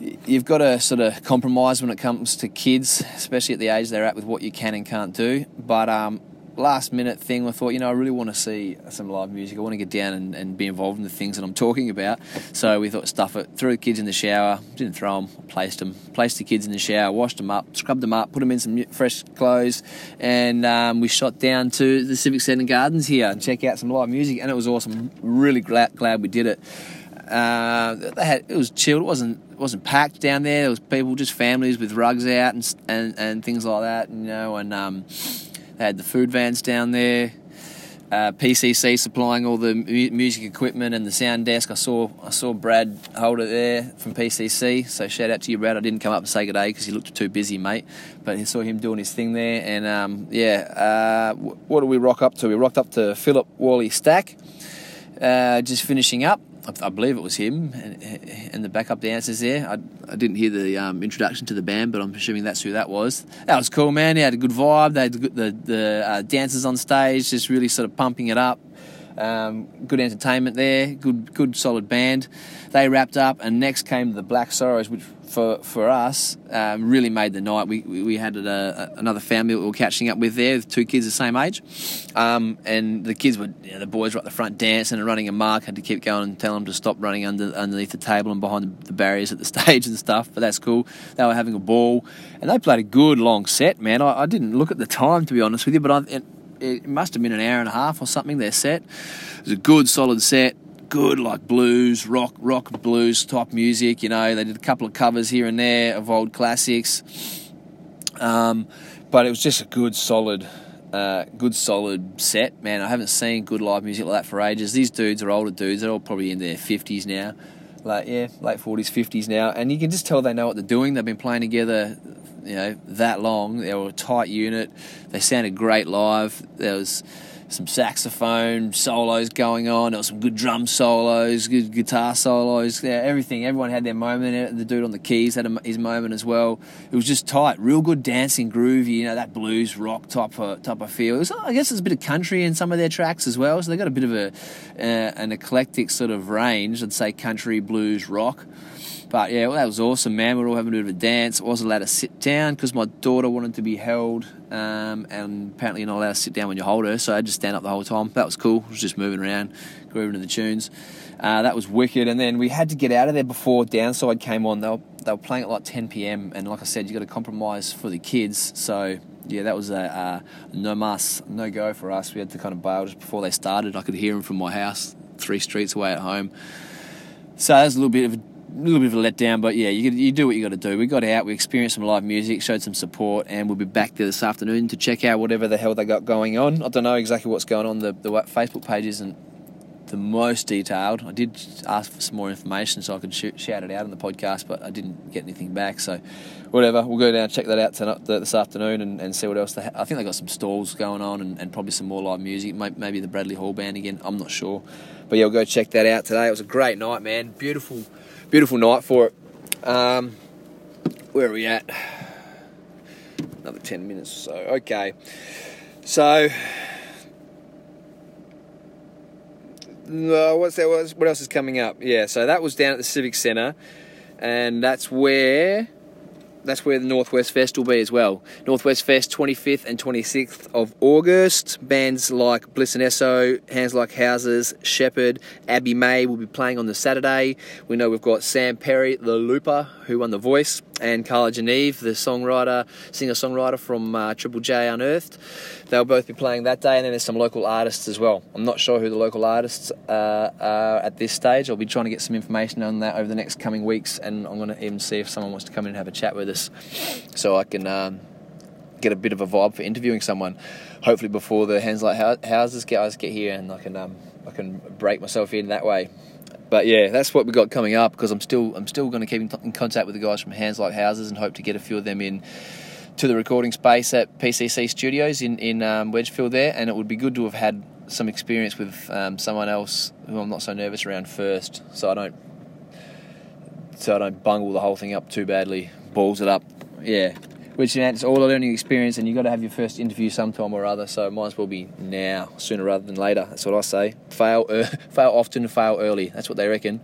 you've got to sort of compromise when it comes to kids, especially at the age they're at, with what you can and can't do. But um, last minute thing, I thought, you know, I really want to see some live music. I want to get down and, and, be involved in the things that I'm talking about. So we thought, stuff it. Threw the kids in the shower. Didn't throw them. Placed them. Placed the kids in the shower. Washed them up. Scrubbed them up. Put them in some fresh clothes. And um, we shot down to the Civic Centre Gardens here and check out some live music. And it was awesome. Really glad, glad we did it. Uh, they had it was chilled. It wasn't it wasn't packed down there. There was people, just families with rugs out and and, and things like that. You know, and um, they had the food vans down there. Uh, PCC supplying all the mu- music equipment and the sound desk. I saw I saw Brad Holder there from PCC. So shout out to you, Brad. I didn't come up and say good day because he looked too busy, mate. But I saw him doing his thing there. And um, yeah, uh, what did we rock up to? We rocked up to Philip Walleystack, uh, just finishing up. I, I believe it was him, and, the backup dancers there. I, I didn't hear the um, introduction to the band, but I'm assuming that's who that was. That was cool, man. He had a good vibe. They had the the, the uh, dancers on stage, just really sort of pumping it up. Um, good entertainment there, good good solid band. They wrapped up, and next came the Black Sorrows, which for for us um, really made the night. We we had a, a, another family we were catching up with there, with two kids the same age, um, and the kids were you know, the boys were at the front dancing and running amok. Had to keep going and tell them to stop running under underneath the table and behind the, barriers at the stage and stuff. But that's cool. They were having a ball, and they played a good long set, man. I, I didn't look at the time to be honest with you, but I. it must have been an hour and a half or something. Their set it was a good, solid set. Good, like blues, rock, rock, blues type music. You know, they did a couple of covers here and there of old classics. Um, but it was just a good, solid, uh, good, solid set. Man, I haven't seen good live music like that for ages. These dudes are older dudes. They're all probably in their fifties now. Like yeah, late forties, fifties now, and you can just tell they know what they're doing. They've been playing together you know that long. They were a tight unit. They sounded great live. There was some saxophone solos going on. There was some good drum solos, good guitar solos. Yeah, everything. Everyone had their moment. The dude on the keys had his moment as well. It was just tight, real good dancing, groovy. You know that blues rock type of type of feel. Was, I guess there's a bit of country in some of their tracks as well. So they got a bit of a uh, an eclectic sort of range. I'd say country, blues, rock. But yeah, well, that was awesome, man. We were all having a bit of a dance. I wasn't allowed to sit down because my daughter wanted to be held, um, and apparently you're not allowed to sit down when you hold her. So I had to stand up the whole time. That was cool. I was just moving around, grooving to the tunes. Uh, that was wicked. And then we had to get out of there before Downsyde came on. They were, they were playing at like 10 p.m. And like I said, you got to compromise for the kids. So yeah, that was a, a no mas, no go for us. We had to kind of bail just before they started. I could hear them from my house, three streets away at home. So that was a little bit of a a little bit of a letdown, but yeah, you, you do what you got to do. We got out, we experienced some live music, showed some support, and we'll be back there this afternoon to check out whatever the hell they got going on. I don't know exactly what's going on. The, the Facebook page isn't the most detailed. I did ask for some more information so I could shoot, shout it out in the podcast, but I didn't get anything back. So, whatever, we'll go down and check that out tonight, this afternoon and, and see what else. They ha- I think they got some stalls going on and, and probably some more live music. Maybe the Bradley Hall band again. I'm not sure, but yeah, we'll go check that out today. It was a great night, man. Beautiful beautiful night for it. Um, where are we at? Another 10 minutes or so. Okay. So, uh, what's that? What else is coming up? Yeah, so that was down at the Civic Centre, and that's where that's where the Northwest Fest will be as well. Northwest Fest 25th and 26th of August. Bands like Bliss n Eso, Hands Like Houses, Sheppard, Abbe May will be playing on the Saturday. We know we've got Sam Perry, the Looper, who won The Voice, and Carla Geneve, the songwriter, singer-songwriter from uh, Triple J Unearthed. They'll both be playing that day, and then there's some local artists as well. I'm not sure who the local artists uh, are at this stage. I'll be trying to get some information on that over the next coming weeks, and I'm going to even see if someone wants to come in and have a chat with us, so I can um, get a bit of a vibe for interviewing someone. Hopefully before the Hands Like Houses guys get here, and I can um, I can break myself in that way but yeah, that's what we got coming up because I'm still I'm still going to keep in, contact with the guys from Hands Like Houses and hope to get a few of them in to the recording space at PCC Studios in in um, Wedgefield there, and it would be good to have had some experience with um, someone else who I'm not so nervous around first, so I don't so I don't bungle the whole thing up too badly, balls it up. Yeah, which you know, it's all a learning experience, and you've got to have your first interview sometime or other. So might as well be now, sooner rather than later. That's what I say. Fail, uh, fail often, fail early. That's what they reckon.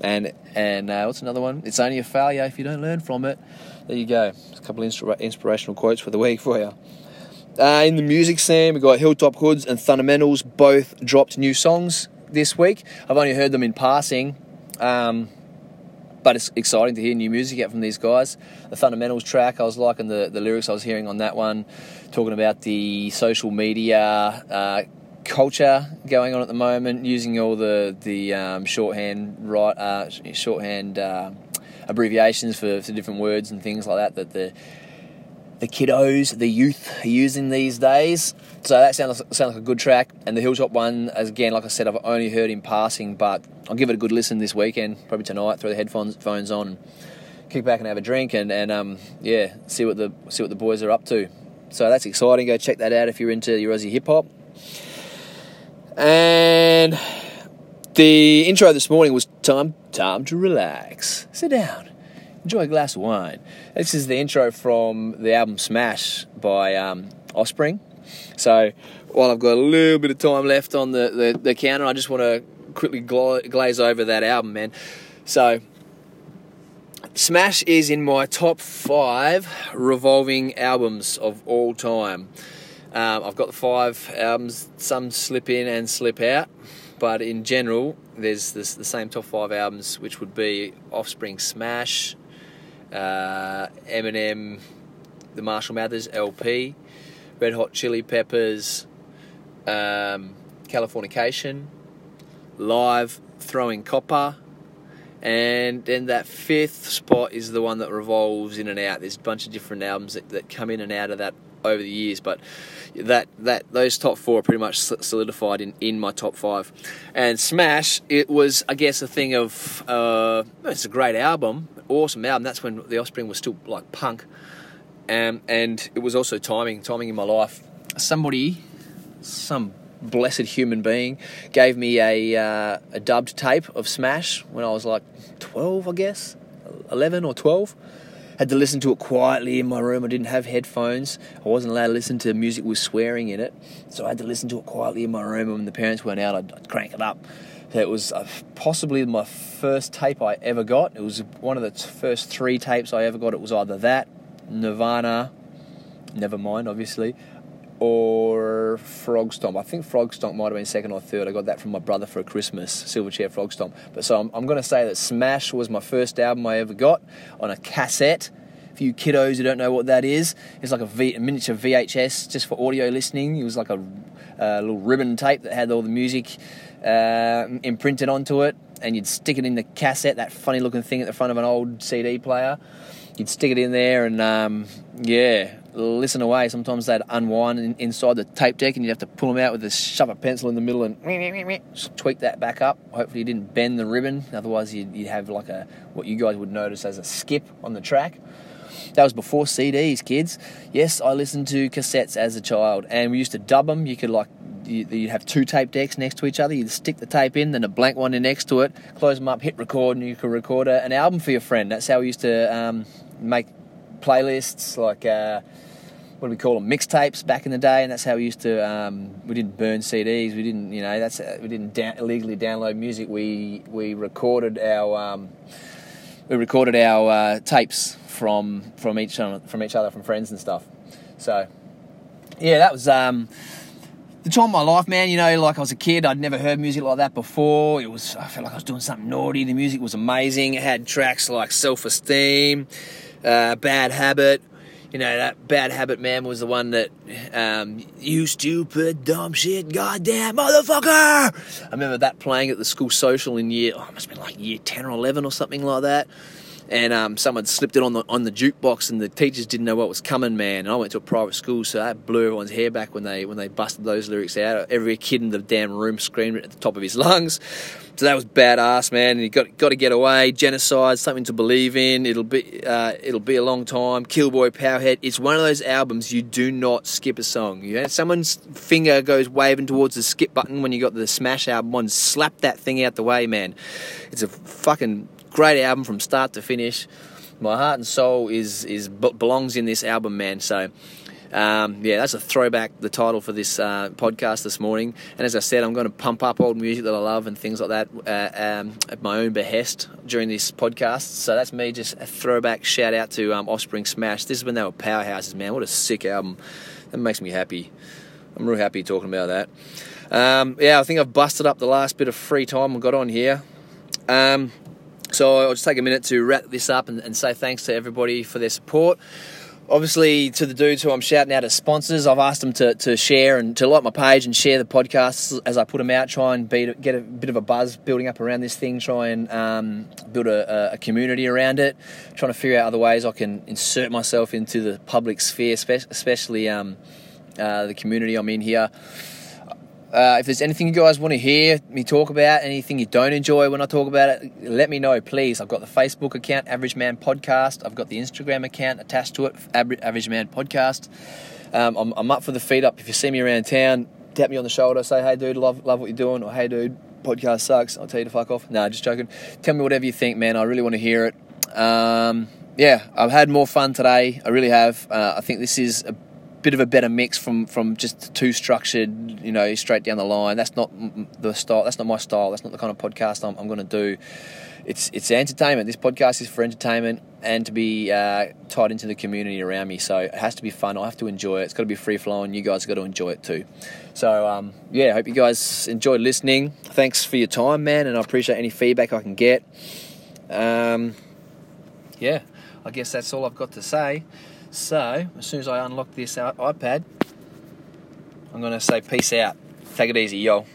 And and uh, what's another one? It's only a failure if you don't learn from it. There you go. a couple of inspirational quotes for the week for you. Uh, in the music scene, we've got Hilltop Hoods and Thundamentals both dropped new songs this week. I've only heard them in passing. Um, but it's exciting to hear new music out from these guys. The Thundamentals track, I was liking the, the lyrics I was hearing on that one, talking about the social media uh, culture going on at the moment, using all the the um, shorthand right uh, shorthand uh, abbreviations for, for different words and things like that that the the kiddos, the youth are using these days. So that sounds sounds like a good track. And the Hilltop one, as again, like I said, I've only heard in passing, but I'll give it a good listen this weekend, probably tonight. Throw the headphones phones on, kick back and have a drink, and and um, yeah, see what the see what the boys are up to. So that's exciting. Go check that out if you're into your Aussie hip hop. And the intro this morning was time time to relax. Sit down enjoy a glass of wine. This is the intro from the album Smash by um, Offspring. So while I've got a little bit of time left on the, the, the counter, I just want to quickly gla- glaze over that album, man. So Smash is in my top five revolving albums of all time. Um, I've got the five albums, some slip in and slip out, but in general, there's this, the same top five albums, which would be Offspring Smash, uh, Eminem, the Marshall Mathers LP, Red Hot Chili Peppers, um, Californication, Live, Throwing Copper, and then that fifth spot is the one that revolves in and out. There's a bunch of different albums that, that come in and out of that over the years, but that that those top four are pretty much solidified in, in my top five. And Smash, it was I guess a thing of uh, it's a great album, awesome album. That's when the Offspring was still like punk, um, and it was also timing, timing in my life. Somebody, some blessed human being, gave me a uh, a dubbed tape of Smash when I was like twelve, I guess, eleven or twelve had to listen to it quietly in my room. I didn't have headphones. I wasn't allowed to listen to music with swearing in it. So I had to listen to it quietly in my room. And when the parents went out, I'd, I'd crank it up. It was uh, possibly my first tape I ever got. It was one of the first three tapes I ever got. It was either that, Nirvana, Nevermind, obviously, or Frog Stomp. I think Frog Stomp might have been second or third. I got that from my brother for a Christmas, Silverchair Frog Stomp. But so I'm, I'm going to say that Smash was my first album I ever got on a cassette. For you kiddos who don't know what that is, it's like a, v, a miniature VHS just for audio listening. It was like a, a little ribbon tape that had all the music uh, imprinted onto it, and you'd stick it in the cassette, that funny looking thing at the front of an old CD player. You'd stick it in there, and um, yeah, listen away. Sometimes they'd unwind in, inside the tape deck, and you'd have to pull them out with a shove a pencil in the middle and tweak that back up. Hopefully, you didn't bend the ribbon. Otherwise, you'd, you'd have like a what you guys would notice as a skip on the track. That was before CDs, kids. Yes, I listened to cassettes as a child, and we used to dub them. You could like you'd have two tape decks next to each other. You'd stick the tape in, then a blank one in next to it, close them up, hit record, and you could record a, an album for your friend. That's how we used to um, make playlists, like uh, what do we call them, mixtapes back in the day, and that's how we used to. Um, we didn't burn CDs. We didn't, you know, that's we didn't illegally download music. We we recorded our um, we recorded our uh, tapes from from each from each other, from friends and stuff. So yeah, that was. The time of my life, man, you know, like I was a kid, I'd never heard music like that before. It was, I felt like I was doing something naughty. The music was amazing. It had tracks like Self Esteem, uh, Bad Habit. You know, that Bad Habit man was the one that, um, you stupid, dumb shit, goddamn motherfucker. I remember that playing at the school social in year, oh, it must have been like year 10 or 11 or something like that and um, someone slipped it on the on the jukebox, and the teachers didn't know what was coming, man. And I went to a private school, so that blew everyone's hair back when they when they busted those lyrics out. Every kid in the damn room screamed at the top of his lungs. So that was badass, man. And you got got to get away. Genocide, something to believe in. It'll be uh, it'll be a long time. Killboy, Powerhead. It's one of those albums you do not skip a song. You know, someone's finger goes waving towards the skip button when you got the Smash album on. Slap that thing out the way, man. It's a fucking great album from start to finish. My heart and soul is is belongs in this album, man. So. Um, yeah, that's a throwback, the title for this uh, podcast this morning. And as I said, I'm going to pump up old music that I love and things like that uh, um, at my own behest during this podcast. So that's me, just a throwback shout out to um, Offspring Smash. This is when they were powerhouses, man. What a sick album. That makes me happy. I'm real happy talking about that. Um, yeah, I think I've busted up the last bit of free time I got on here. Um, so I'll just take a minute to wrap this up and, and say thanks to everybody for their support obviously to the dudes who I'm shouting out as sponsors, I've asked them to, to share and to like my page and share the podcasts as I put them out. Try and be, get a bit of a buzz building up around this thing. Try and um, build a, a, community around it. Trying to figure out other ways I can insert myself into the public sphere, especially um, uh, the community I'm in here. Uh, if there's anything you guys want to hear me talk about, anything you don't enjoy when I talk about it, let me know, please. I've got the Facebook account, Average Man Podcast. I've got the Instagram account attached to it, Average Man Podcast. Um, I'm, I'm, up for the feed up. If you see me around town, tap me on the shoulder, say, hey, dude, love, love what you're doing, or hey, dude, podcast sucks. I'll tell you to fuck off. No, just joking. Tell me whatever you think, man. I really want to hear it. Um, yeah, I've had more fun today. I really have. Uh, I think this is a bit of a better mix from from just too structured, you know, straight down the line. That's not the style. That's not my style. That's not the kind of podcast I'm, I'm going to do. It's it's entertainment. This podcast is for entertainment and to be uh, tied into the community around me. So it has to be fun. I have to enjoy it. It's got to be free flowing. You guys got to enjoy it too. So um, yeah, hope you guys enjoyed listening. Thanks for your time, man, and I appreciate any feedback I can get. Um, yeah, I guess that's all I've got to say. So as soon as I unlock this iPad, I'm going to say peace out. Take it easy, yo.